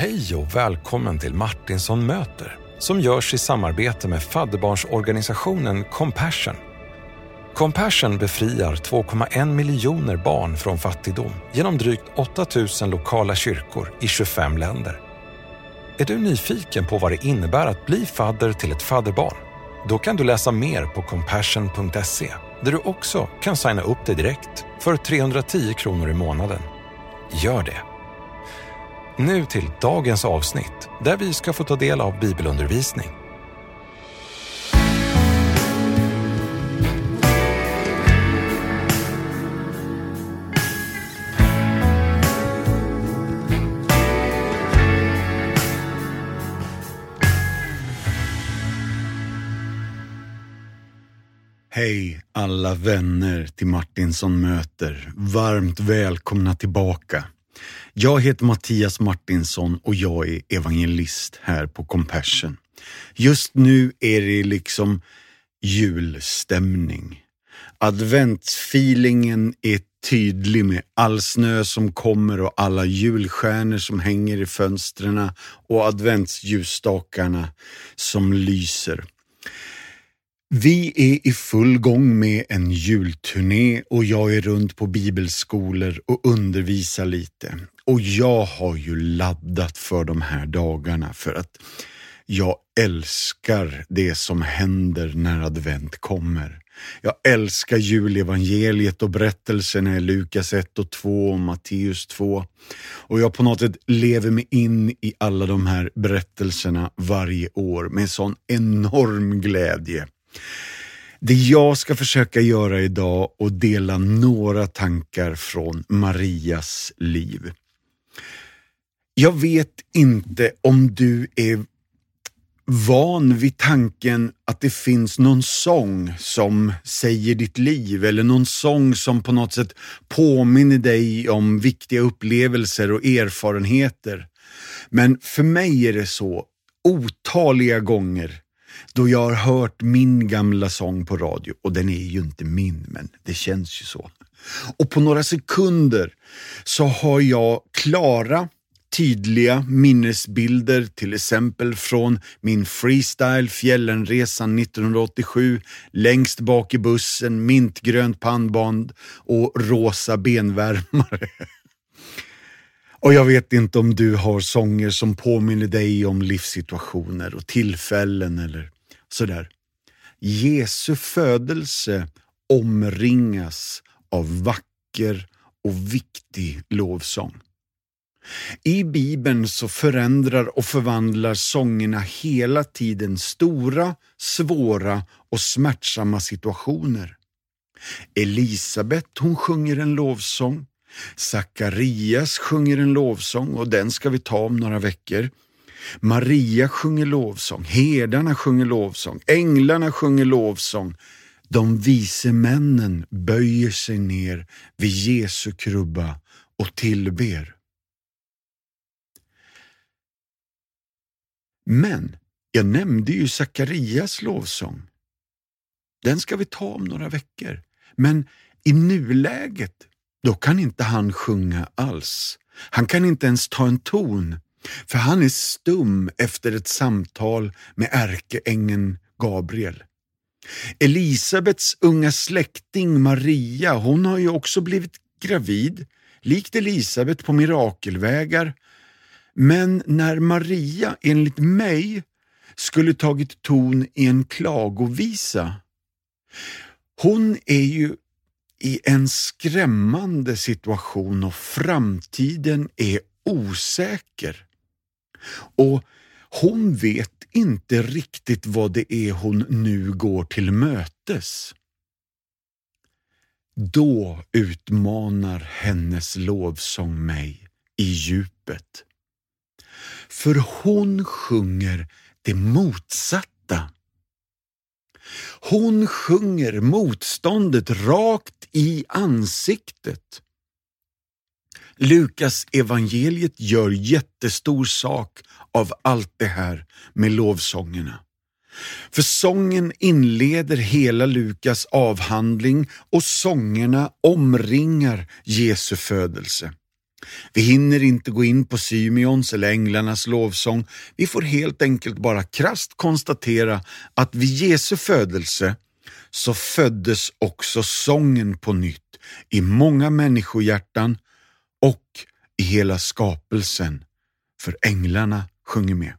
Hej och välkommen till Martinsson möter som görs i samarbete med fadderbarnsorganisationen Compassion. Compassion befriar 2,1 miljoner barn från fattigdom genom drygt 8 000 lokala kyrkor i 25 länder. Är du nyfiken på vad det innebär att bli fadder till ett fadderbarn? Då kan du läsa mer på compassion.se där du också kan signa upp dig direkt för 310 kronor i månaden. Gör det! Nu till dagens avsnitt där vi ska få ta del av bibelundervisning. Hej alla vänner till Martinsson möter. Varmt välkomna tillbaka. Jag heter Mattias Martinsson och jag är evangelist här på Compassion. Just nu är det liksom julstämning. Adventsfeelingen är tydlig med all snö som kommer och alla julstjärnor som hänger i fönstren och adventsljusstakarna som lyser. Vi är i full gång med en julturné och jag är runt på bibelskolor och undervisar lite. Och jag har ju laddat för de här dagarna för att jag älskar det som händer när advent kommer. Jag älskar julevangeliet och berättelserna i Lukas 1 och 2 och Matteus 2. Och jag på något sätt lever mig in i alla de här berättelserna varje år med sån enorm glädje. Det jag ska försöka göra idag och dela några tankar från Marias liv. Jag vet inte om du är van vid tanken att det finns någon sång som säger ditt liv eller någon sång som på något sätt påminner dig om viktiga upplevelser och erfarenheter. Men för mig är det så otaliga gånger då jag har hört min gamla sång på radio och den är ju inte min, men det känns ju så. Och på några sekunder så har jag klara, tydliga minnesbilder, till exempel från min freestyle Fjällenresan 1987, längst bak i bussen, mintgrönt pannband och rosa benvärmare. Och jag vet inte om du har sånger som påminner dig om livssituationer och tillfällen eller sådär. Jesu födelse omringas av vacker och viktig lovsång. I Bibeln så förändrar och förvandlar sångerna hela tiden stora, svåra och smärtsamma situationer. Elisabet hon sjunger en lovsång. Sakarias sjunger en lovsång och den ska vi ta om några veckor. Maria sjunger lovsång, herdarna sjunger lovsång, änglarna sjunger lovsång. De vise männen böjer sig ner vid Jesu krubba och tillber. Men jag nämnde ju Sakarias lovsång. Den ska vi ta om några veckor. Men i nuläget, då kan inte han sjunga alls. Han kan inte ens ta en ton för han är stum efter ett samtal med ärkeängeln Gabriel. Elisabets unga släkting Maria, hon har ju också blivit gravid, likt Elisabet på mirakelvägar. Men när Maria, enligt mig, skulle tagit ton i en klagovisa, hon är ju i en skrämmande situation och framtiden är osäker. Och hon vet inte riktigt vad det är hon nu går till mötes. Då utmanar hennes lovsång mig i djupet. För hon sjunger det motsatta. Hon sjunger motståndet rakt i ansiktet. Lukas evangeliet gör jättestor sak av allt det här med lovsångerna. För sången inleder hela Lukas avhandling och sångerna omringar Jesu födelse. Vi hinner inte gå in på Symeons eller änglarnas lovsång. Vi får helt enkelt bara krast konstatera att vid Jesu födelse så föddes också sången på nytt i många människohjärtan och i hela skapelsen, för änglarna sjunger med.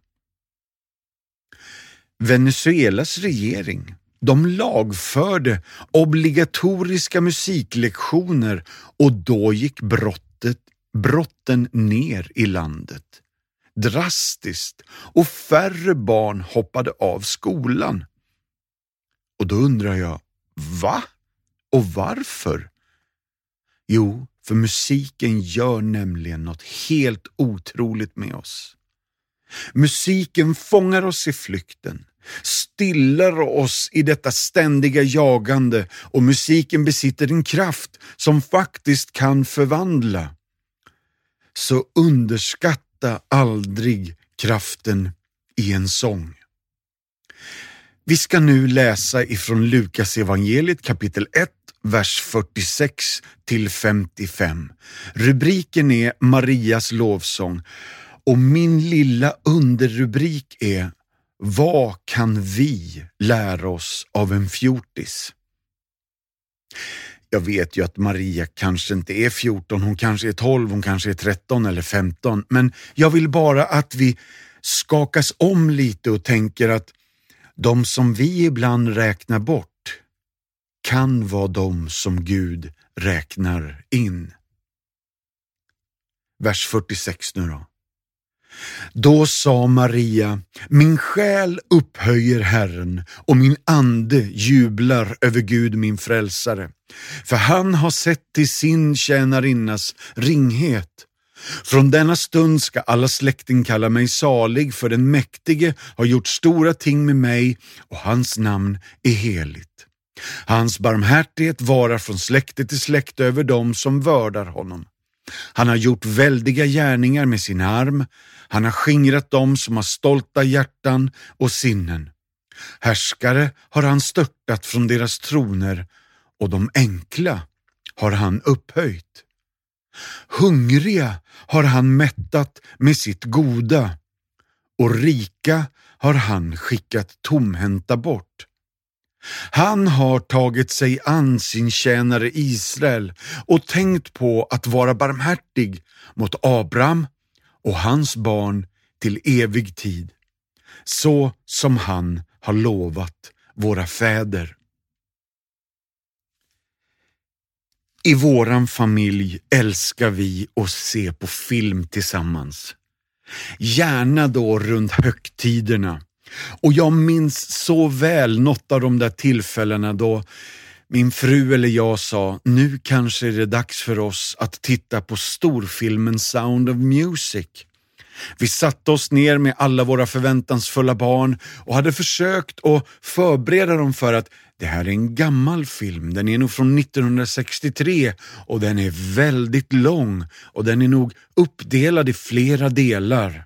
Venezuelas regering de lagförde obligatoriska musiklektioner och då gick brottet, brotten ner i landet. Drastiskt och färre barn hoppade av skolan. Och då undrar jag, va? Och varför? Jo, för musiken gör nämligen något helt otroligt med oss. Musiken fångar oss i flykten, stillar oss i detta ständiga jagande och musiken besitter en kraft som faktiskt kan förvandla. Så underskatta aldrig kraften i en sång. Vi ska nu läsa ifrån Lukas evangeliet kapitel 1, vers 46 till 55. Rubriken är Marias lovsång och min lilla underrubrik är Vad kan vi lära oss av en fjortis? Jag vet ju att Maria kanske inte är 14, hon kanske är 12, hon kanske är 13 eller 15, men jag vill bara att vi skakas om lite och tänker att de som vi ibland räknar bort kan vara de som Gud räknar in. Vers 46 nu då. Då sa Maria, min själ upphöjer Herren och min ande jublar över Gud min frälsare. För han har sett till sin tjänarinnas ringhet. Från denna stund ska alla släkting kalla mig salig, för den mäktige har gjort stora ting med mig och hans namn är heligt. Hans barmhärtighet varar från släkte till släkte över dem som vördar honom. Han har gjort väldiga gärningar med sin arm, han har skingrat dem som har stolta hjärtan och sinnen. Härskare har han störtat från deras troner och de enkla har han upphöjt. Hungriga har han mättat med sitt goda och rika har han skickat tomhänta bort. Han har tagit sig an sin tjänare Israel och tänkt på att vara barmhärtig mot Abraham och hans barn till evig tid, så som han har lovat våra fäder. I våran familj älskar vi att se på film tillsammans. Gärna då runt högtiderna. Och jag minns så väl något av de där tillfällena då min fru eller jag sa, nu kanske är det dags för oss att titta på storfilmen Sound of Music. Vi satte oss ner med alla våra förväntansfulla barn och hade försökt att förbereda dem för att det här är en gammal film, den är nog från 1963 och den är väldigt lång och den är nog uppdelad i flera delar.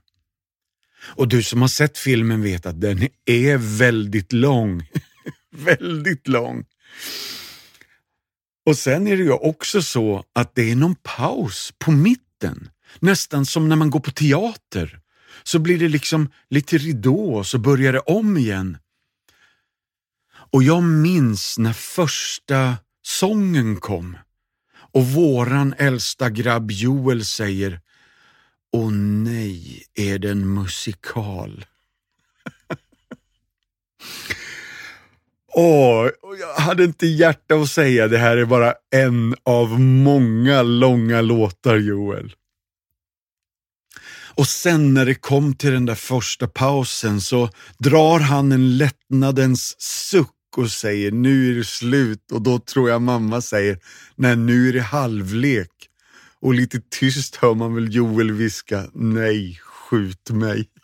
Och du som har sett filmen vet att den är väldigt lång. väldigt lång. Och sen är det ju också så att det är någon paus på mitten. Nästan som när man går på teater. Så blir det liksom lite ridå och så börjar det om igen. Och jag minns när första sången kom och våran äldsta grabb Joel säger Åh nej, är det en musikal? Åh, jag hade inte hjärta att säga det här är bara en av många långa låtar Joel. Och sen när det kom till den där första pausen så drar han en lättnadens suck och säger nu är det slut och då tror jag mamma säger nej nu är det halvlek. Och lite tyst hör man väl Joel viska nej, skjut mig.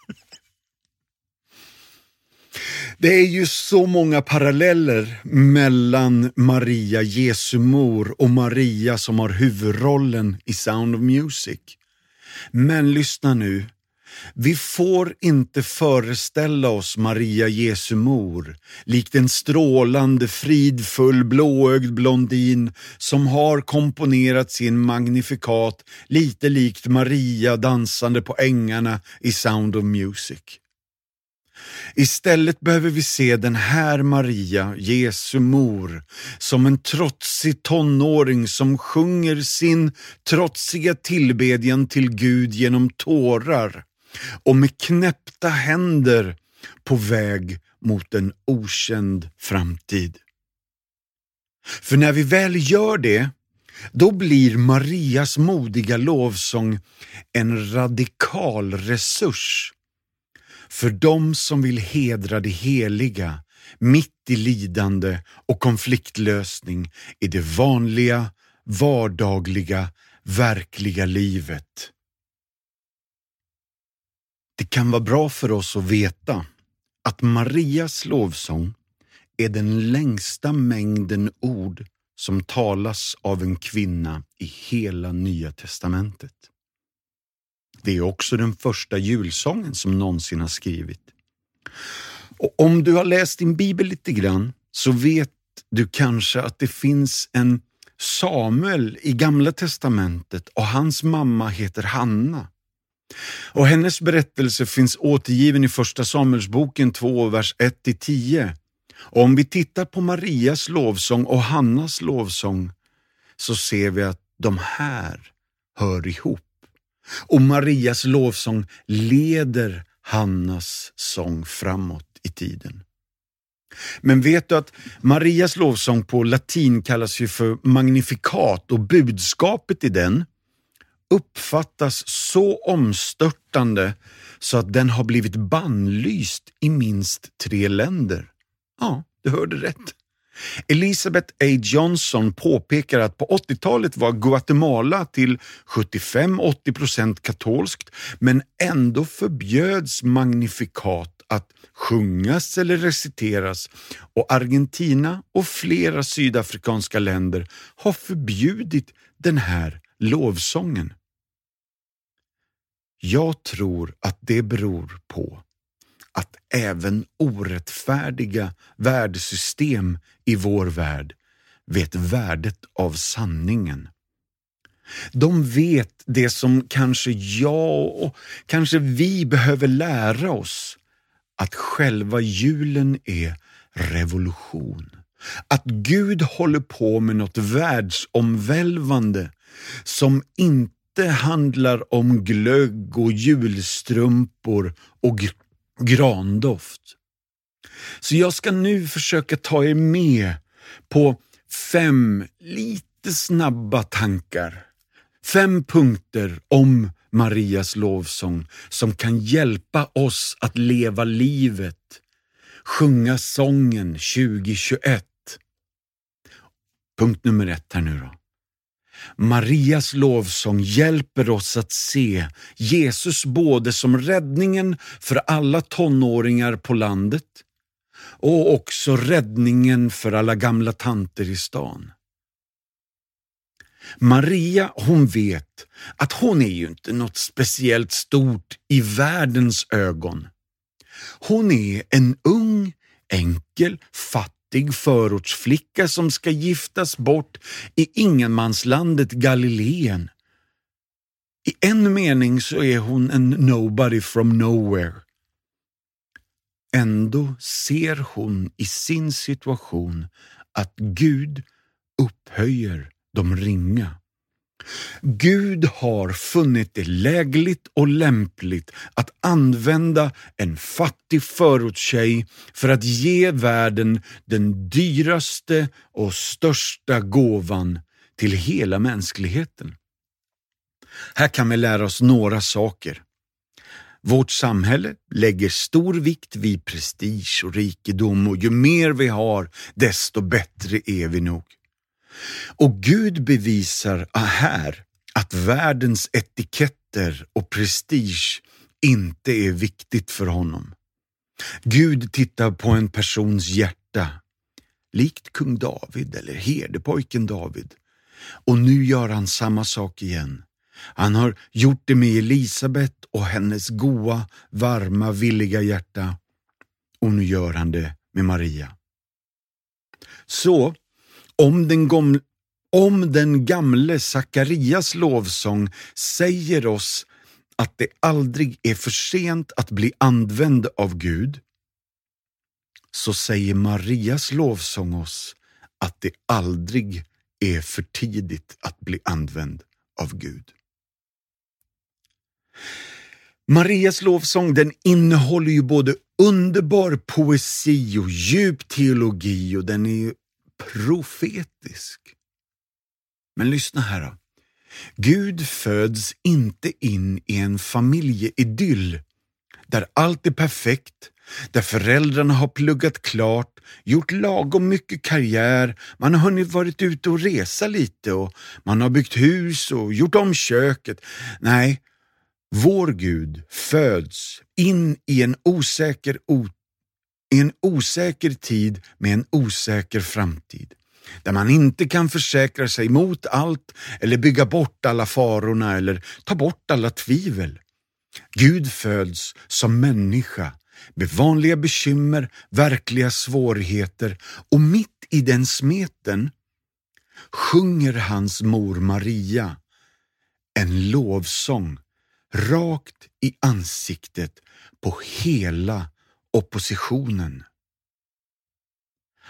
Det är ju så många paralleller mellan Maria, Jesu mor, och Maria som har huvudrollen i Sound of Music. Men lyssna nu. Vi får inte föreställa oss Maria Jesu mor, likt en strålande, fridfull, blåögd blondin som har komponerat sin magnifikat lite likt Maria dansande på ängarna i Sound of Music. Istället behöver vi se den här Maria, Jesu mor, som en trotsig tonåring som sjunger sin trotsiga tillbedjan till Gud genom tårar och med knäppta händer på väg mot en okänd framtid. För när vi väl gör det, då blir Marias modiga lovsång en radikal resurs för dem som vill hedra det heliga mitt i lidande och konfliktlösning i det vanliga, vardagliga, verkliga livet. Det kan vara bra för oss att veta att Marias lovsång är den längsta mängden ord som talas av en kvinna i hela Nya testamentet. Det är också den första julsången som någonsin har skrivit. Och om du har läst din bibel lite grann så vet du kanske att det finns en Samuel i Gamla testamentet och hans mamma heter Hanna. Och hennes berättelse finns återgiven i Första Samuelsboken 2, vers 1-10. Och om vi tittar på Marias lovsång och Hannas lovsång så ser vi att de här hör ihop. Och Marias lovsång leder Hannas sång framåt i tiden. Men vet du att Marias lovsång på latin kallas ju för magnifikat och budskapet i den uppfattas så omstörtande så att den har blivit bannlyst i minst tre länder. Ja, du hörde rätt. Elizabeth A. Johnson påpekar att på 80-talet var Guatemala till 75-80 procent katolskt, men ändå förbjöds magnifikat att sjungas eller reciteras och Argentina och flera sydafrikanska länder har förbjudit den här lovsången. Jag tror att det beror på att även orättfärdiga värdesystem i vår värld vet värdet av sanningen. De vet det som kanske jag och kanske vi behöver lära oss, att själva julen är revolution. Att Gud håller på med något världsomvälvande som inte handlar om glögg och julstrumpor och grandoft. Så jag ska nu försöka ta er med på fem lite snabba tankar. Fem punkter om Marias lovsång som kan hjälpa oss att leva livet, sjunga sången 2021. Punkt nummer ett här nu då. Marias lovsång hjälper oss att se Jesus både som räddningen för alla tonåringar på landet och också räddningen för alla gamla tanter i stan. Maria hon vet att hon är ju inte något speciellt stort i världens ögon. Hon är en ung, enkel, fattig fattig förortsflicka som ska giftas bort i ingenmanslandet Galileen. I en mening så är hon en nobody from nowhere. Ändå ser hon i sin situation att Gud upphöjer de ringa. Gud har funnit det lägligt och lämpligt att använda en fattig förortstjej för att ge världen den dyraste och största gåvan till hela mänskligheten. Här kan vi lära oss några saker. Vårt samhälle lägger stor vikt vid prestige och rikedom och ju mer vi har, desto bättre är vi nog. Och Gud bevisar här att världens etiketter och prestige inte är viktigt för honom. Gud tittar på en persons hjärta, likt kung David eller herdepojken David. Och nu gör han samma sak igen. Han har gjort det med Elisabet och hennes goa, varma, villiga hjärta. Och nu gör han det med Maria. Så, om den, gom, om den gamle Sakarias lovsång säger oss att det aldrig är för sent att bli använd av Gud, så säger Marias lovsång oss att det aldrig är för tidigt att bli använd av Gud. Marias lovsång den innehåller ju både underbar poesi och djup teologi och den är profetisk. Men lyssna här då. Gud föds inte in i en familjeidyll där allt är perfekt, där föräldrarna har pluggat klart, gjort lagom mycket karriär, man har hunnit varit ute och resa lite och man har byggt hus och gjort om köket. Nej, vår Gud föds in i en osäker, i en osäker tid med en osäker framtid där man inte kan försäkra sig mot allt eller bygga bort alla farorna eller ta bort alla tvivel. Gud föds som människa med vanliga bekymmer, verkliga svårigheter och mitt i den smeten sjunger hans mor Maria en lovsång rakt i ansiktet på hela oppositionen.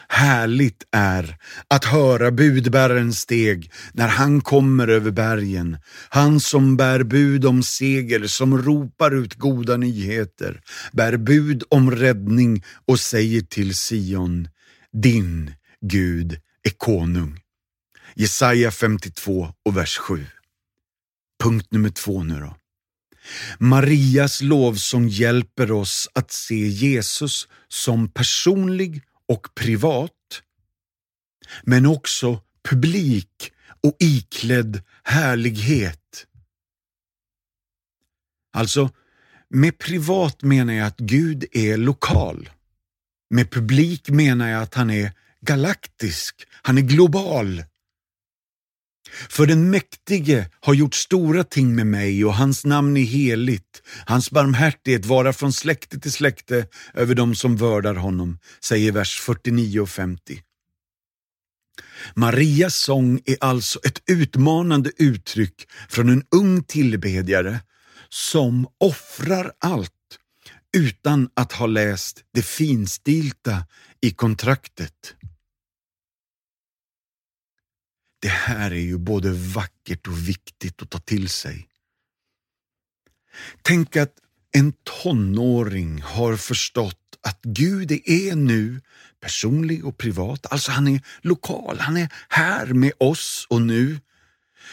Härligt är att höra budbärarens steg när han kommer över bergen. Han som bär bud om seger, som ropar ut goda nyheter, bär bud om räddning och säger till Sion, din Gud är konung. Jesaja 52 och vers 7. Punkt nummer två nu då. Marias lovsång hjälper oss att se Jesus som personlig och privat, men också publik och iklädd härlighet. Alltså, med privat menar jag att Gud är lokal. Med publik menar jag att han är galaktisk, han är global. För den mäktige har gjort stora ting med mig och hans namn är heligt. Hans barmhärtighet varar från släkte till släkte över dem som vördar honom, säger vers 49 och 50. Marias sång är alltså ett utmanande uttryck från en ung tillbedjare som offrar allt utan att ha läst det finstilta i kontraktet. Det här är ju både vackert och viktigt att ta till sig. Tänk att en tonåring har förstått att Gud är nu personlig och privat, alltså han är lokal, han är här med oss och nu.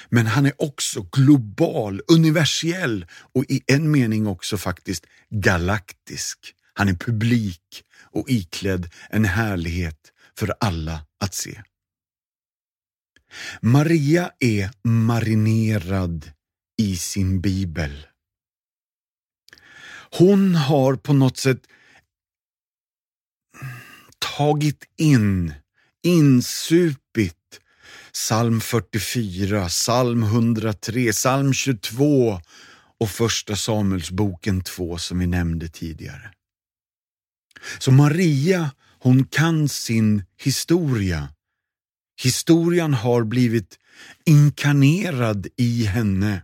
Men han är också global, universell och i en mening också faktiskt galaktisk. Han är publik och iklädd en härlighet för alla att se. Maria är marinerad i sin bibel. Hon har på något sätt tagit in, insupit psalm 44, psalm 103, psalm 22 och första Samuelsboken 2 som vi nämnde tidigare. Så Maria, hon kan sin historia Historien har blivit inkarnerad i henne.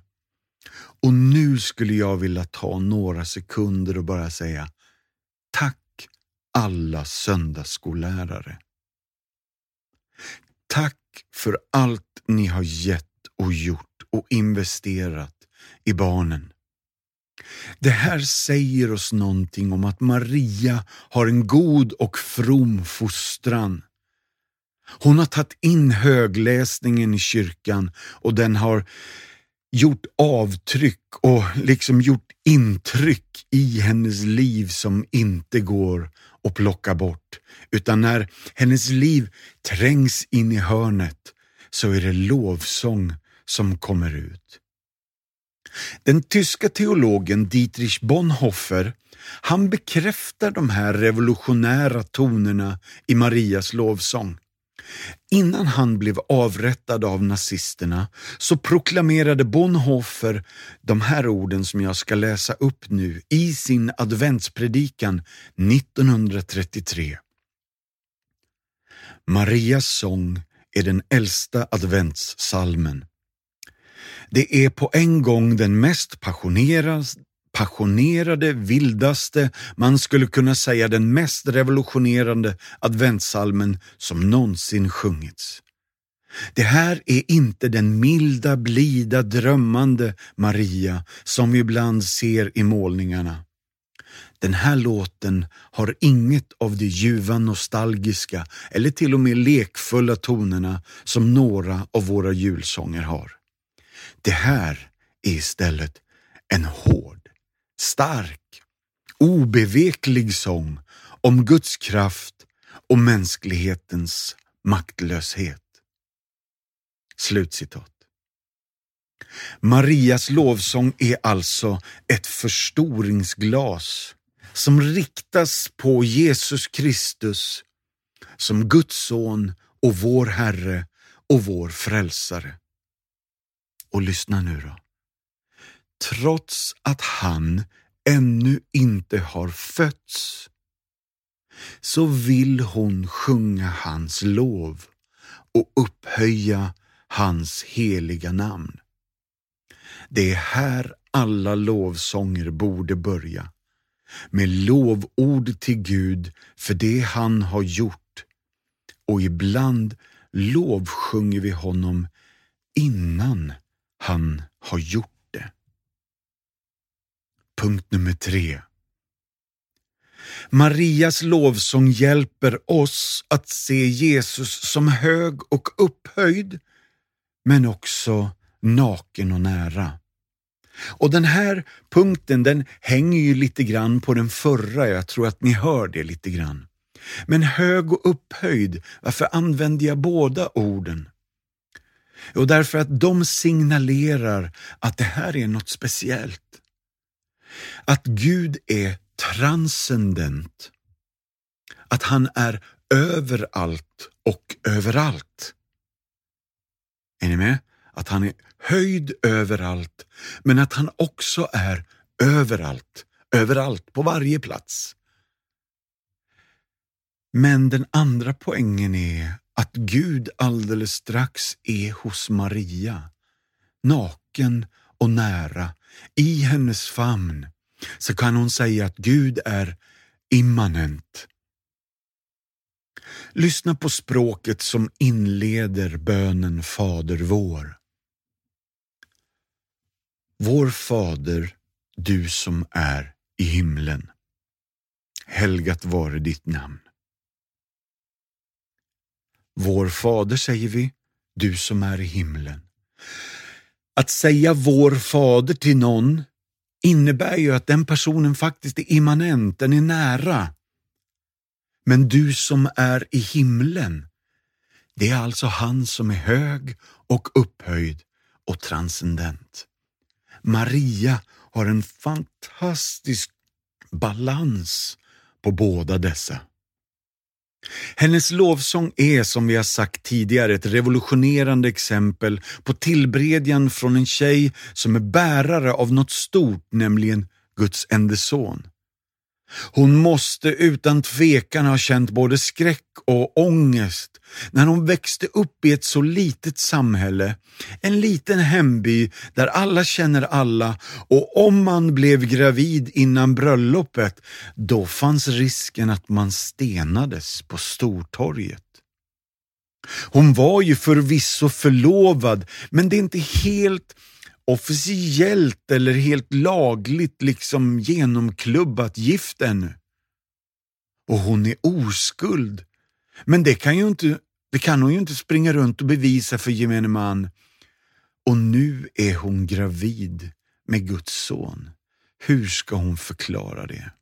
Och nu skulle jag vilja ta några sekunder och bara säga tack alla söndagsskollärare. Tack för allt ni har gett och gjort och investerat i barnen. Det här säger oss någonting om att Maria har en god och from fostran. Hon har tagit in högläsningen i kyrkan och den har gjort avtryck och liksom gjort intryck i hennes liv som inte går att plocka bort. Utan när hennes liv trängs in i hörnet så är det lovsång som kommer ut. Den tyska teologen Dietrich Bonhoeffer han bekräftar de här revolutionära tonerna i Marias lovsång. Innan han blev avrättad av nazisterna så proklamerade Bonhoeffer de här orden som jag ska läsa upp nu i sin adventspredikan 1933. Marias sång är den äldsta adventssalmen. Det är på en gång den mest passionerade, passionerade, vildaste, man skulle kunna säga den mest revolutionerande adventssalmen som någonsin sjungits. Det här är inte den milda, blida, drömmande Maria som vi ibland ser i målningarna. Den här låten har inget av de ljuva nostalgiska eller till och med lekfulla tonerna som några av våra julsånger har. Det här är istället en hård, stark, obeveklig sång om Guds kraft och mänsklighetens maktlöshet. Slutcitat. Marias lovsång är alltså ett förstoringsglas som riktas på Jesus Kristus som Guds son och vår Herre och vår Frälsare. Och lyssna nu då. Trots att han ännu inte har fötts så vill hon sjunga hans lov och upphöja hans heliga namn. Det är här alla lovsånger borde börja. Med lovord till Gud för det han har gjort och ibland lovsjunger vi honom innan han har gjort. Punkt nummer tre. Marias lovsång hjälper oss att se Jesus som hög och upphöjd, men också naken och nära. Och den här punkten den hänger ju lite grann på den förra, jag tror att ni hör det lite grann. Men hög och upphöjd, varför använder jag båda orden? Och därför att de signalerar att det här är något speciellt. Att Gud är transcendent. Att han är överallt och överallt. Är ni med? Att han är höjd överallt, men att han också är överallt, överallt, på varje plats. Men den andra poängen är att Gud alldeles strax är hos Maria, naken och nära, i hennes famn, så kan hon säga att Gud är immanent. Lyssna på språket som inleder bönen Fader vår. Vår Fader, du som är i himlen. Helgat vare ditt namn. Vår Fader säger vi, du som är i himlen. Att säga vår Fader till någon innebär ju att den personen faktiskt är immanent, den är nära. Men du som är i himlen, det är alltså han som är hög och upphöjd och transcendent. Maria har en fantastisk balans på båda dessa. Hennes lovsång är, som vi har sagt tidigare, ett revolutionerande exempel på tillbredjan från en tjej som är bärare av något stort, nämligen Guds enda son. Hon måste utan tvekan ha känt både skräck och ångest när hon växte upp i ett så litet samhälle, en liten hemby där alla känner alla och om man blev gravid innan bröllopet, då fanns risken att man stenades på Stortorget. Hon var ju förvisso förlovad, men det är inte helt officiellt eller helt lagligt liksom genomklubbat gift ännu. Och hon är oskuld. Men det kan, ju inte, det kan hon ju inte springa runt och bevisa för gemene man. Och nu är hon gravid med Guds son. Hur ska hon förklara det?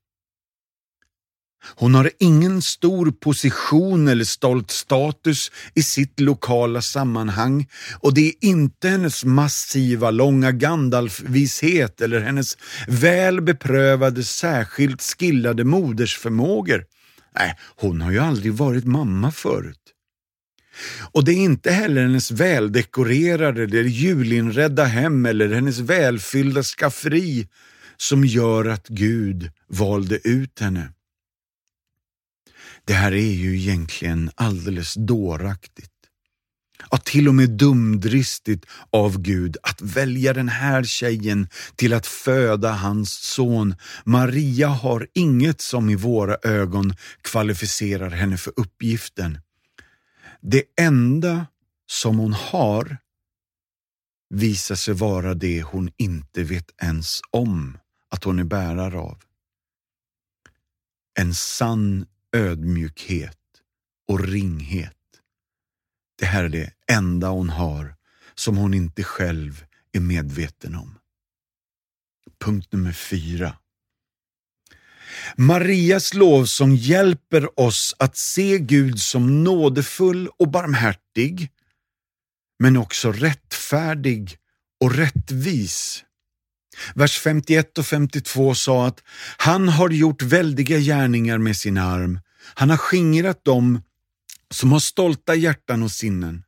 Hon har ingen stor position eller stolt status i sitt lokala sammanhang och det är inte hennes massiva, långa Gandalf-vishet eller hennes väl beprövade, särskilt skillade modersförmågor. Nej, hon har ju aldrig varit mamma förut. Och det är inte heller hennes väldekorerade eller julinredda hem eller hennes välfyllda skafferi som gör att Gud valde ut henne. Det här är ju egentligen alldeles dåraktigt. Ja, till och med dumdristigt av Gud att välja den här tjejen till att föda hans son. Maria har inget som i våra ögon kvalificerar henne för uppgiften. Det enda som hon har visar sig vara det hon inte vet ens om att hon är bärare av. En sann ödmjukhet och ringhet. Det här är det enda hon har som hon inte själv är medveten om. Punkt nummer fyra. Marias lovsång hjälper oss att se Gud som nådefull och barmhärtig, men också rättfärdig och rättvis. Vers 51 och 52 sa att han har gjort väldiga gärningar med sin arm. Han har skingrat dem som har stolta hjärtan och sinnen.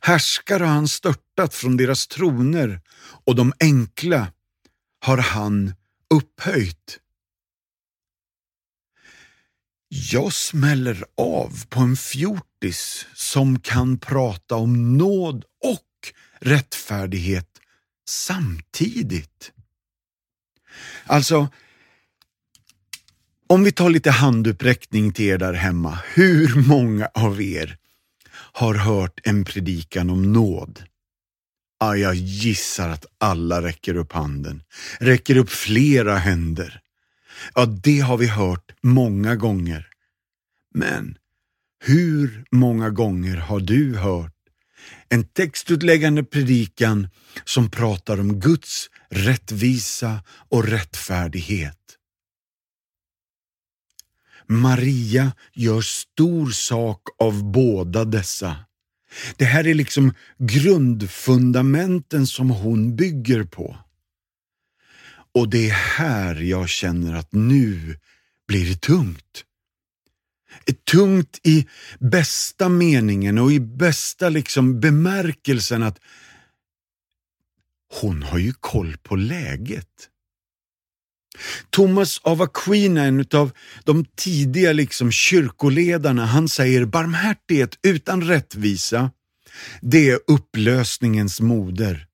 Härskare har han störtat från deras troner och de enkla har han upphöjt. Jag smäller av på en fjortis som kan prata om nåd och rättfärdighet samtidigt. Alltså, om vi tar lite handuppräckning till er där hemma. Hur många av er har hört en predikan om nåd? Ah, jag gissar att alla räcker upp handen. Räcker upp flera händer. Ja, det har vi hört många gånger. Men hur många gånger har du hört en textutläggande predikan som pratar om Guds rättvisa och rättfärdighet? Maria gör stor sak av båda dessa. Det här är liksom grundfundamenten som hon bygger på. Och det är här jag känner att nu blir det tungt. Tungt i bästa meningen och i bästa liksom bemärkelsen att hon har ju koll på läget. Thomas av Aquina, en av de tidiga liksom kyrkoledarna, han säger barmhärtighet utan rättvisa, det är upplösningens moder.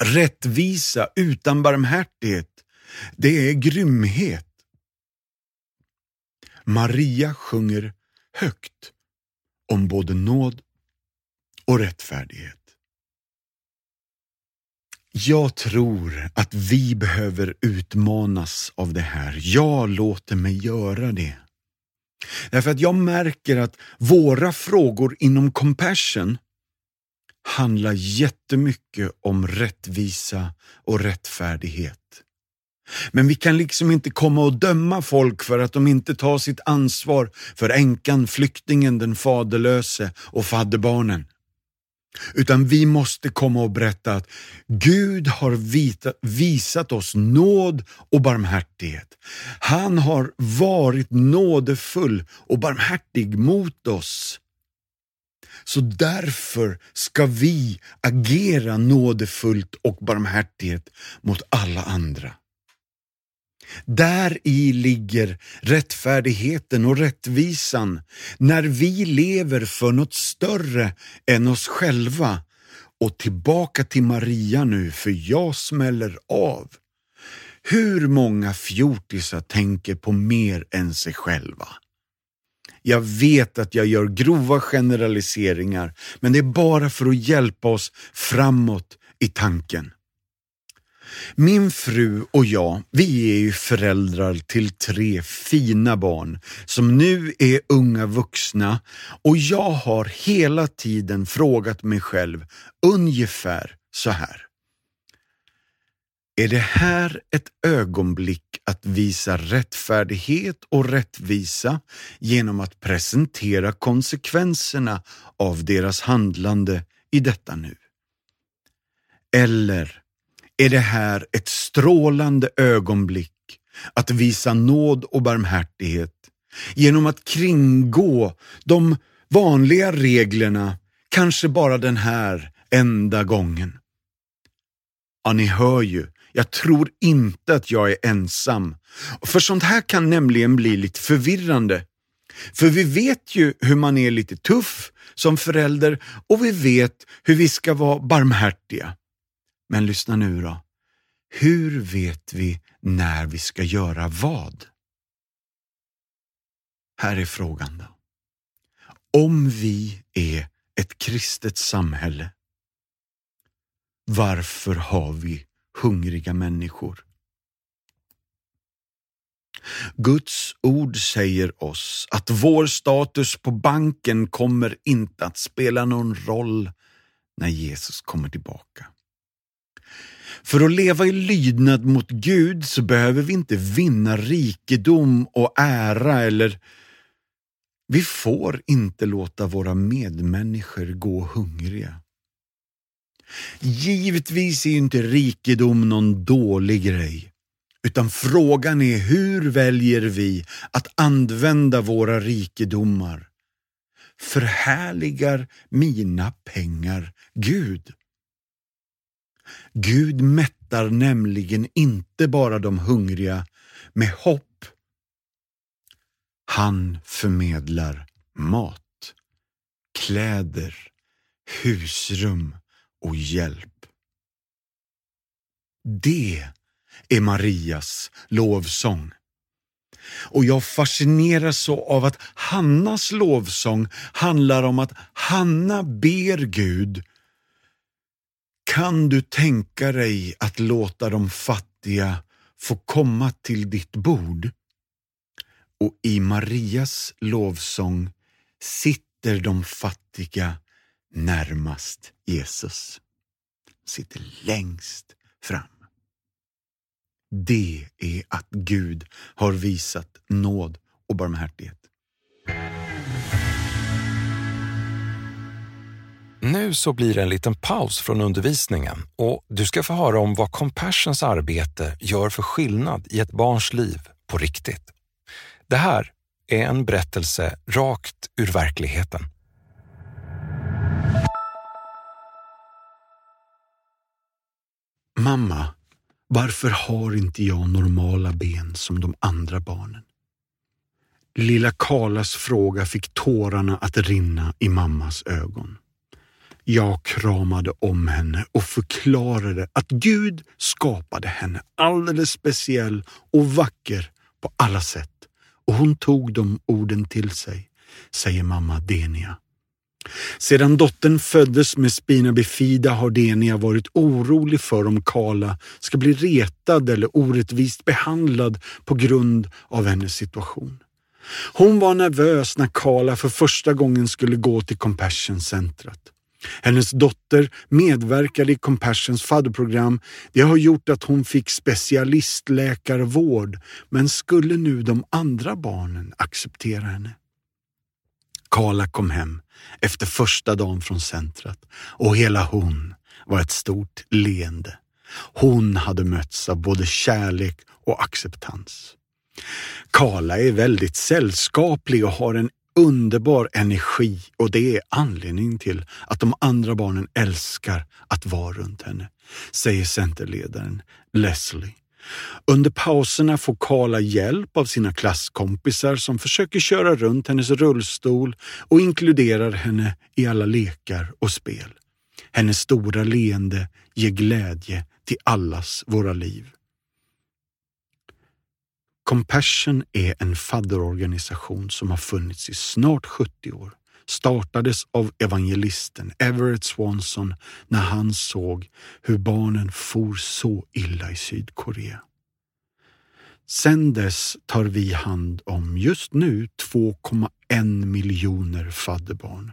Rättvisa utan barmhärtighet, det är grymhet. Maria sjunger högt om både nåd och rättfärdighet. Jag tror att vi behöver utmanas av det här. Jag låter mig göra det. Därför att jag märker att våra frågor inom Compassion handlar jättemycket om rättvisa och rättfärdighet. Men vi kan liksom inte komma och döma folk för att de inte tar sitt ansvar för änkan, flyktingen, den faderlöse och fadderbarnen. Utan vi måste komma och berätta att Gud har vita, visat oss nåd och barmhärtighet. Han har varit nådefull och barmhärtig mot oss. Så därför ska vi agera nådefullt och barmhärtighet mot alla andra. Där i ligger rättfärdigheten och rättvisan när vi lever för något större än oss själva. Och tillbaka till Maria nu, för jag smäller av. Hur många fjortisar tänker på mer än sig själva? Jag vet att jag gör grova generaliseringar, men det är bara för att hjälpa oss framåt i tanken. Min fru och jag, vi är ju föräldrar till tre fina barn som nu är unga vuxna och jag har hela tiden frågat mig själv ungefär så här. Är det här ett ögonblick att visa rättfärdighet och rättvisa genom att presentera konsekvenserna av deras handlande i detta nu? Eller är det här ett strålande ögonblick att visa nåd och barmhärtighet genom att kringgå de vanliga reglerna, kanske bara den här enda gången. Ja, ni hör ju, jag tror inte att jag är ensam. För sånt här kan nämligen bli lite förvirrande. För vi vet ju hur man är lite tuff som förälder och vi vet hur vi ska vara barmhärtiga. Men lyssna nu då. Hur vet vi när vi ska göra vad? Här är frågan då. Om vi är ett kristet samhälle, varför har vi hungriga människor? Guds ord säger oss att vår status på banken kommer inte att spela någon roll när Jesus kommer tillbaka. För att leva i lydnad mot Gud så behöver vi inte vinna rikedom och ära eller vi får inte låta våra medmänniskor gå hungriga. Givetvis är inte rikedom någon dålig grej, utan frågan är hur väljer vi att använda våra rikedomar? Förhärligar mina pengar Gud? Gud mättar nämligen inte bara de hungriga med hopp. Han förmedlar mat, kläder, husrum och hjälp. Det är Marias lovsång. Och jag fascineras så av att Hannas lovsång handlar om att Hanna ber Gud kan du tänka dig att låta de fattiga få komma till ditt bord? Och i Marias lovsång sitter de fattiga närmast Jesus. Sitter längst fram. Det är att Gud har visat nåd och barmhärtighet. Nu så blir det en liten paus från undervisningen och du ska få höra om vad Compassions arbete gör för skillnad i ett barns liv på riktigt. Det här är en berättelse rakt ur verkligheten. Mamma, varför har inte jag normala ben som de andra barnen? Lilla Karlas fråga fick tårarna att rinna i mammas ögon. Jag kramade om henne och förklarade att Gud skapade henne alldeles speciell och vacker på alla sätt. Och hon tog de orden till sig, säger mamma Denia. Sedan dottern föddes med spina bifida har Denia varit orolig för om Karla ska bli retad eller orättvist behandlad på grund av hennes situation. Hon var nervös när Karla för första gången skulle gå till Compassion-centret. Hennes dotter medverkade i Compassions fadderprogram. Det har gjort att hon fick specialistläkarvård, men skulle nu de andra barnen acceptera henne? Karla kom hem efter första dagen från centret och hela hon var ett stort leende. Hon hade mötts av både kärlek och acceptans. Karla är väldigt sällskaplig och har en underbar energi och det är anledningen till att de andra barnen älskar att vara runt henne, säger centerledaren Leslie. Under pauserna får Karla hjälp av sina klasskompisar som försöker köra runt hennes rullstol och inkluderar henne i alla lekar och spel. Hennes stora leende ger glädje till allas våra liv. Compassion är en fadderorganisation som har funnits i snart 70 år. Startades av evangelisten Everett Swanson när han såg hur barnen for så illa i Sydkorea. Sedan dess tar vi hand om just nu 2,1 miljoner fadderbarn.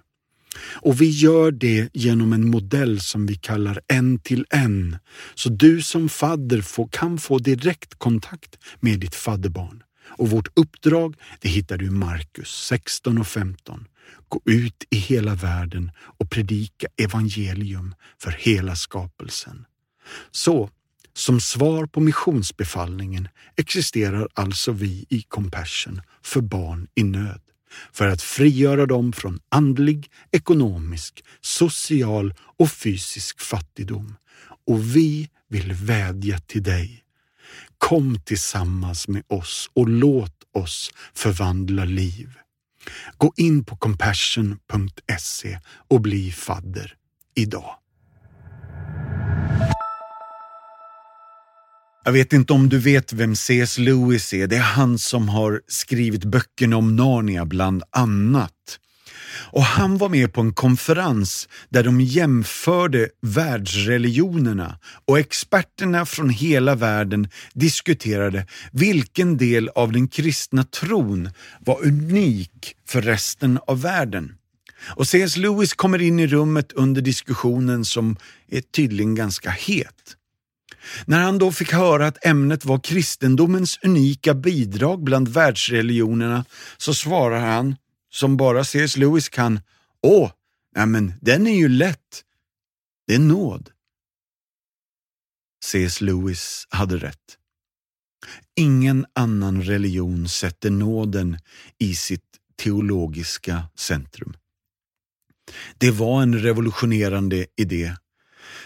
Och vi gör det genom en modell som vi kallar en till en. Så du som fadder får, kan få direktkontakt med ditt fadderbarn. Och vårt uppdrag det hittar du i Markus 16 och 15. Gå ut i hela världen och predika evangelium för hela skapelsen. Så, som svar på missionsbefallningen existerar alltså vi i Compassion för barn i nöd för att frigöra dem från andlig, ekonomisk, social och fysisk fattigdom. Och vi vill vädja till dig. Kom tillsammans med oss och låt oss förvandla liv. Gå in på compassion.se och bli fadder idag. Jag vet inte om du vet vem C.S. Lewis är. Det är han som har skrivit böckerna om Narnia bland annat. Och han var med på en konferens där de jämförde världsreligionerna och experterna från hela världen diskuterade vilken del av den kristna tron var unik för resten av världen. Och C.S. Lewis kommer in i rummet under diskussionen som är tydligen ganska het. När han då fick höra att ämnet var kristendomens unika bidrag bland världsreligionerna så svarar han, som bara C.S. Lewis kan, Åh, nej men den är ju lätt. Det är nåd. C.S. Lewis hade rätt. Ingen annan religion sätter nåden i sitt teologiska centrum. Det var en revolutionerande idé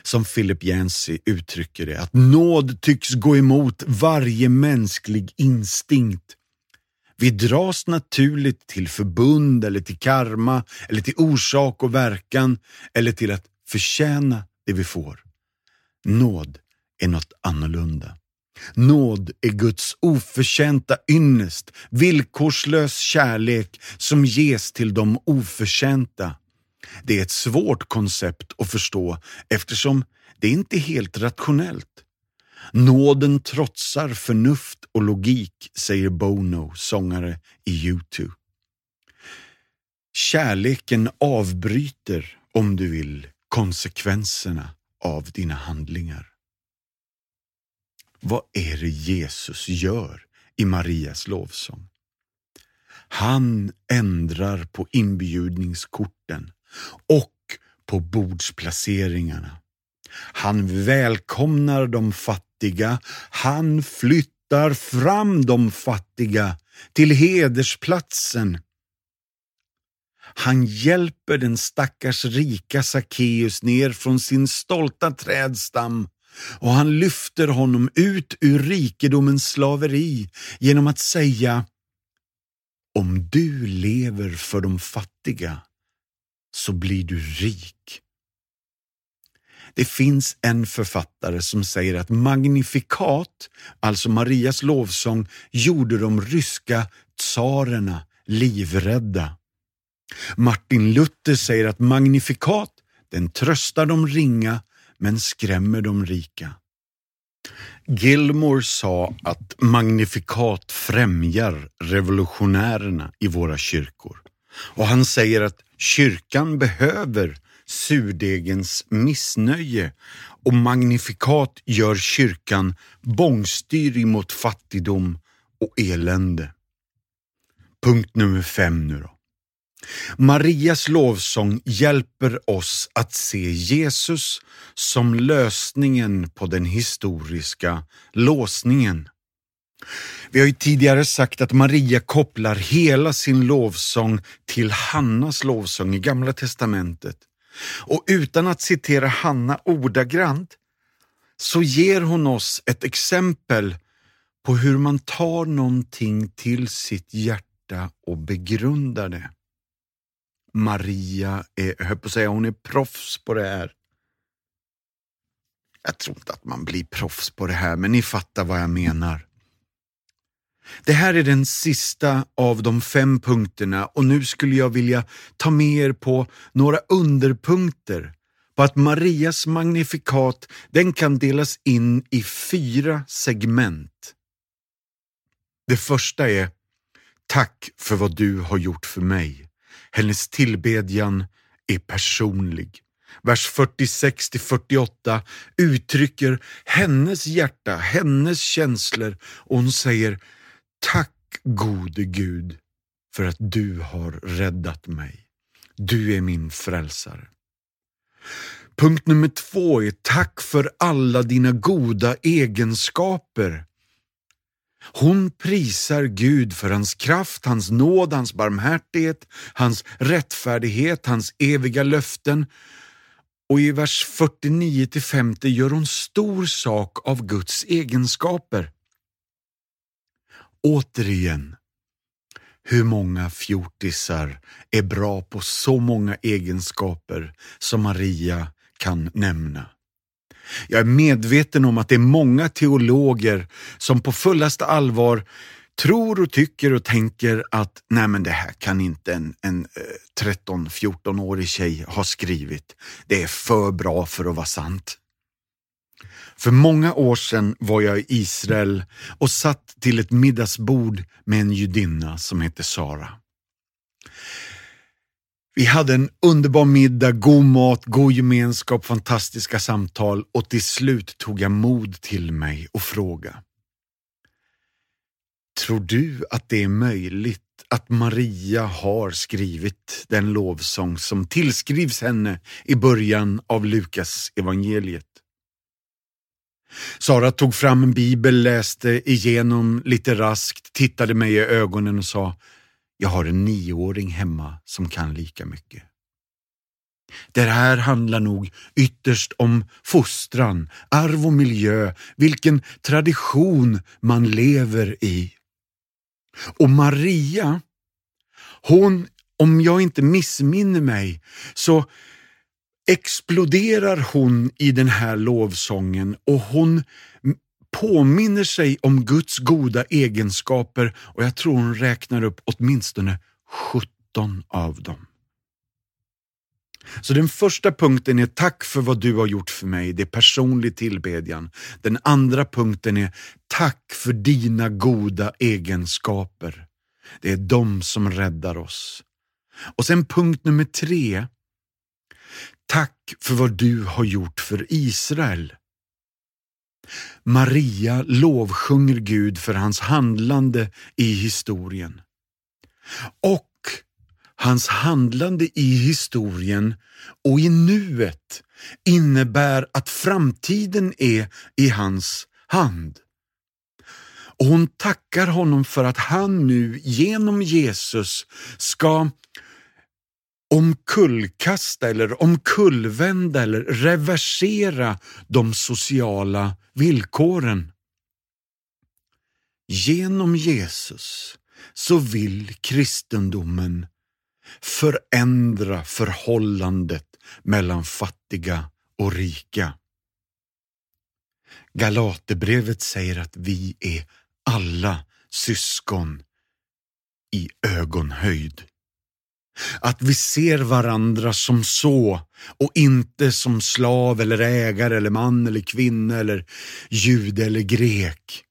som Philip Yancey uttrycker det, att nåd tycks gå emot varje mänsklig instinkt. Vi dras naturligt till förbund eller till karma eller till orsak och verkan eller till att förtjäna det vi får. Nåd är något annorlunda. Nåd är Guds oförtjänta ynnest, villkorslös kärlek som ges till de oförtjänta. Det är ett svårt koncept att förstå eftersom det inte är helt rationellt. Nåden trotsar förnuft och logik, säger Bono, sångare i U2. Kärleken avbryter, om du vill, konsekvenserna av dina handlingar. Vad är det Jesus gör i Marias lovsång? Han ändrar på inbjudningskorten och på bordsplaceringarna. Han välkomnar de fattiga, han flyttar fram de fattiga till hedersplatsen. Han hjälper den stackars rika Sackeus ner från sin stolta trädstam och han lyfter honom ut ur rikedomens slaveri genom att säga Om du lever för de fattiga så blir du rik. Det finns en författare som säger att Magnifikat, alltså Marias lovsång, gjorde de ryska tsarerna livrädda. Martin Luther säger att Magnifikat, den tröstar de ringa men skrämmer de rika. Gilmore sa att Magnifikat främjar revolutionärerna i våra kyrkor. Och han säger att kyrkan behöver surdegens missnöje och magnifikat gör kyrkan bångstyrig mot fattigdom och elände. Punkt nummer fem nu då. Marias lovsång hjälper oss att se Jesus som lösningen på den historiska låsningen. Vi har ju tidigare sagt att Maria kopplar hela sin lovsång till Hannas lovsång i Gamla testamentet. Och utan att citera Hanna ordagrant så ger hon oss ett exempel på hur man tar någonting till sitt hjärta och begrundar det. Maria är, jag höll på att säga, hon är proffs på det här. Jag tror inte att man blir proffs på det här, men ni fattar vad jag menar. Det här är den sista av de fem punkterna och nu skulle jag vilja ta med er på några underpunkter på att Marias magnifikat den kan delas in i fyra segment. Det första är Tack för vad du har gjort för mig. Hennes tillbedjan är personlig. Vers 46 48 uttrycker hennes hjärta, hennes känslor och hon säger Tack gode Gud för att du har räddat mig. Du är min frälsare. Punkt nummer två är tack för alla dina goda egenskaper. Hon prisar Gud för hans kraft, hans nåd, hans barmhärtighet, hans rättfärdighet, hans eviga löften. Och i vers 49 till 50 gör hon stor sak av Guds egenskaper. Återigen, hur många fjortisar är bra på så många egenskaper som Maria kan nämna? Jag är medveten om att det är många teologer som på fullaste allvar tror och tycker och tänker att nej men det här kan inte en, en eh, 13-14-årig tjej ha skrivit. Det är för bra för att vara sant. För många år sedan var jag i Israel och satt till ett middagsbord med en judinna som hette Sara. Vi hade en underbar middag, god mat, god gemenskap, fantastiska samtal och till slut tog jag mod till mig och frågade. Tror du att det är möjligt att Maria har skrivit den lovsång som tillskrivs henne i början av Lukas evangeliet? Sara tog fram en bibel, läste igenom lite raskt, tittade mig i ögonen och sa jag har en nioåring hemma som kan lika mycket. Det här handlar nog ytterst om fostran, arv och miljö, vilken tradition man lever i. Och Maria, hon, om jag inte missminner mig, så exploderar hon i den här lovsången och hon påminner sig om Guds goda egenskaper och jag tror hon räknar upp åtminstone 17 av dem. Så den första punkten är tack för vad du har gjort för mig, det är personlig tillbedjan. Den andra punkten är tack för dina goda egenskaper. Det är de som räddar oss. Och sen punkt nummer tre. Tack för vad du har gjort för Israel. Maria lovsjunger Gud för hans handlande i historien. Och hans handlande i historien och i nuet innebär att framtiden är i hans hand. Och hon tackar honom för att han nu genom Jesus ska omkullkasta eller omkullvända eller reversera de sociala villkoren. Genom Jesus så vill kristendomen förändra förhållandet mellan fattiga och rika. Galaterbrevet säger att vi är alla syskon i ögonhöjd. Att vi ser varandra som så och inte som slav eller ägare eller man eller kvinna eller jude eller grek.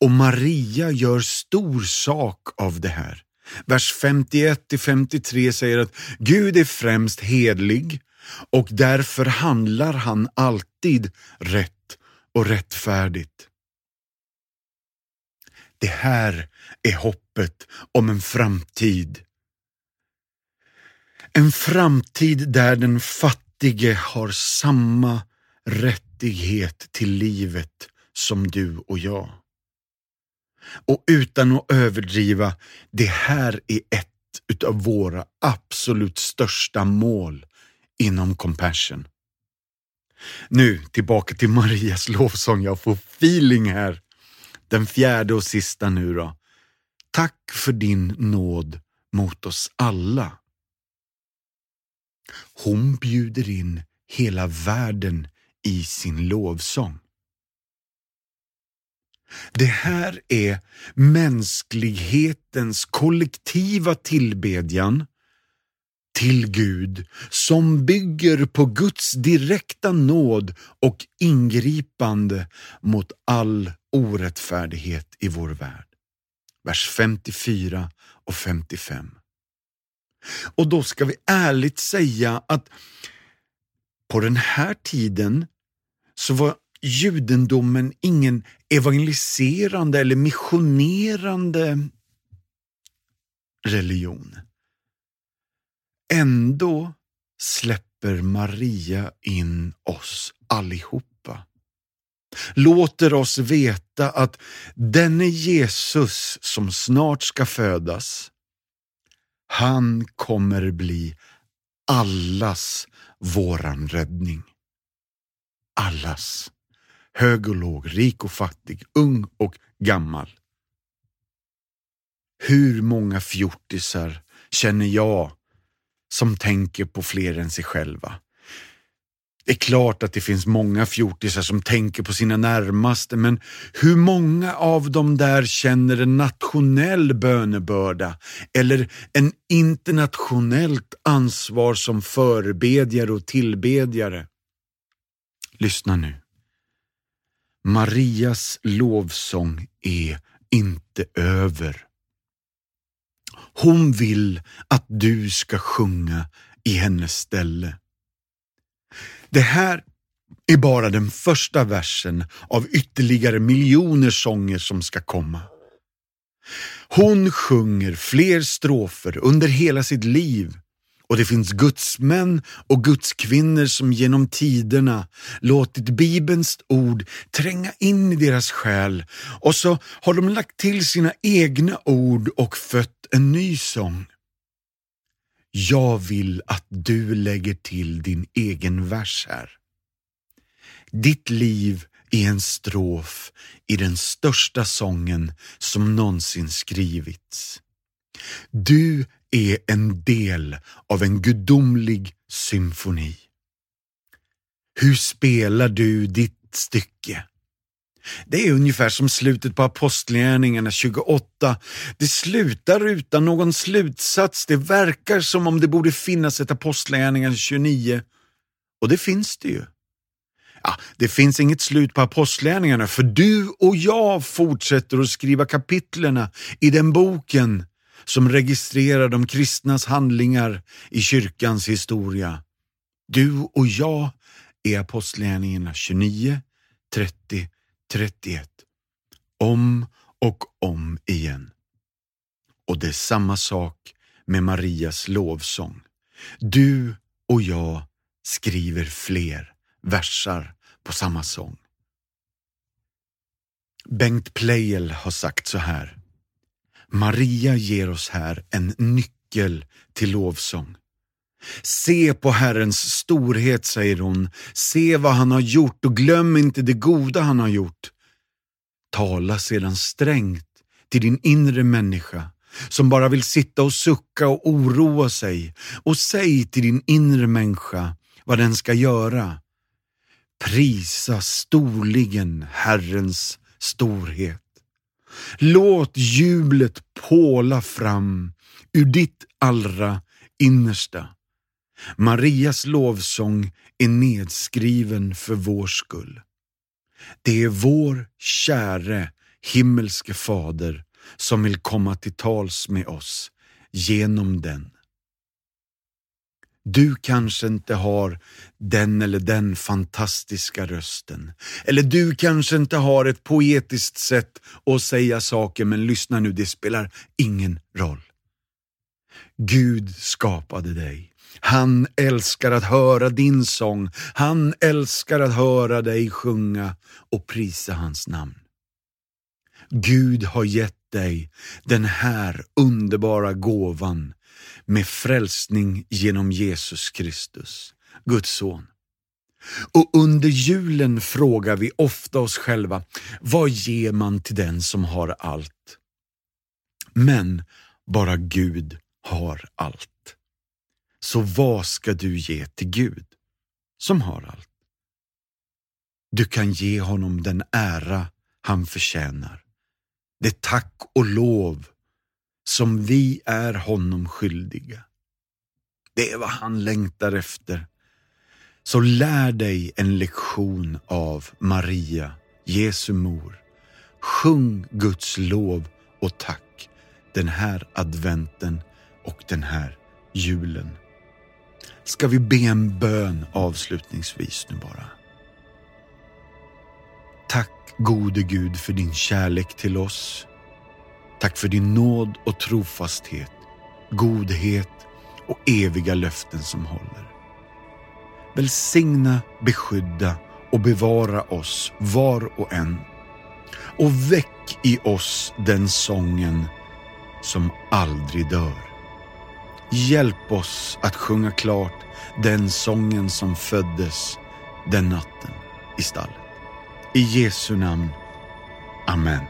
Och Maria gör stor sak av det här. Vers 51-53 säger att Gud är främst hedlig och därför handlar han alltid rätt och rättfärdigt. Det här är hoppet om en framtid en framtid där den fattige har samma rättighet till livet som du och jag. Och utan att överdriva, det här är ett utav våra absolut största mål inom Compassion. Nu tillbaka till Marias lovsång, jag får feeling här. Den fjärde och sista nu då. Tack för din nåd mot oss alla. Hon bjuder in hela världen i sin lovsång. Det här är mänsklighetens kollektiva tillbedjan till Gud som bygger på Guds direkta nåd och ingripande mot all orättfärdighet i vår värld. Vers 54 och 55. Och då ska vi ärligt säga att på den här tiden så var judendomen ingen evangeliserande eller missionerande religion. Ändå släpper Maria in oss allihopa. låter oss veta att denne Jesus som snart ska födas, han kommer bli allas våran räddning. Allas. Hög och låg, rik och fattig, ung och gammal. Hur många fjortisar känner jag som tänker på fler än sig själva? Det är klart att det finns många fjortisar som tänker på sina närmaste, men hur många av dem där känner en nationell bönebörda eller en internationellt ansvar som förebedjare och tillbedjare? Lyssna nu. Marias lovsång är inte över. Hon vill att du ska sjunga i hennes ställe. Det här är bara den första versen av ytterligare miljoner sånger som ska komma. Hon sjunger fler strofer under hela sitt liv och det finns gudsmän och gudskvinnor som genom tiderna låtit Bibelns ord tränga in i deras själ och så har de lagt till sina egna ord och fött en ny sång. Jag vill att du lägger till din egen vers här. Ditt liv är en strof i den största sången som någonsin skrivits. Du är en del av en gudomlig symfoni. Hur spelar du ditt stycke? Det är ungefär som slutet på Apostlagärningarna 28. Det slutar utan någon slutsats. Det verkar som om det borde finnas ett Apostlagärningarna 29. Och det finns det ju. Ja, det finns inget slut på Apostlagärningarna för du och jag fortsätter att skriva kapitlerna i den boken som registrerar de kristnas handlingar i kyrkans historia. Du och jag är Apostlagärningarna 29, 30 31. Om och om igen. Och det är samma sak med Marias lovsång. Du och jag skriver fler versar på samma sång. Bengt Pleijel har sagt så här. Maria ger oss här en nyckel till lovsång. Se på Herrens storhet, säger hon. Se vad han har gjort och glöm inte det goda han har gjort. Tala sedan strängt till din inre människa som bara vill sitta och sucka och oroa sig och säg till din inre människa vad den ska göra. Prisa storligen Herrens storhet. Låt jublet påla fram ur ditt allra innersta. Marias lovsång är nedskriven för vår skull. Det är vår käre himmelske fader som vill komma till tals med oss genom den. Du kanske inte har den eller den fantastiska rösten. Eller du kanske inte har ett poetiskt sätt att säga saker, men lyssna nu, det spelar ingen roll. Gud skapade dig han älskar att höra din sång. Han älskar att höra dig sjunga och prisa hans namn. Gud har gett dig den här underbara gåvan med frälsning genom Jesus Kristus, Guds son. Och under julen frågar vi ofta oss själva, vad ger man till den som har allt? Men bara Gud har allt. Så vad ska du ge till Gud, som har allt? Du kan ge honom den ära han förtjänar, det tack och lov som vi är honom skyldiga. Det är vad han längtar efter. Så lär dig en lektion av Maria, Jesu mor. Sjung Guds lov och tack den här adventen och den här julen ska vi be en bön avslutningsvis nu bara. Tack gode Gud för din kärlek till oss. Tack för din nåd och trofasthet, godhet och eviga löften som håller. Välsigna, beskydda och bevara oss var och en. Och väck i oss den sången som aldrig dör. Hjälp oss att sjunga klart den sången som föddes den natten i stallet. I Jesu namn. Amen.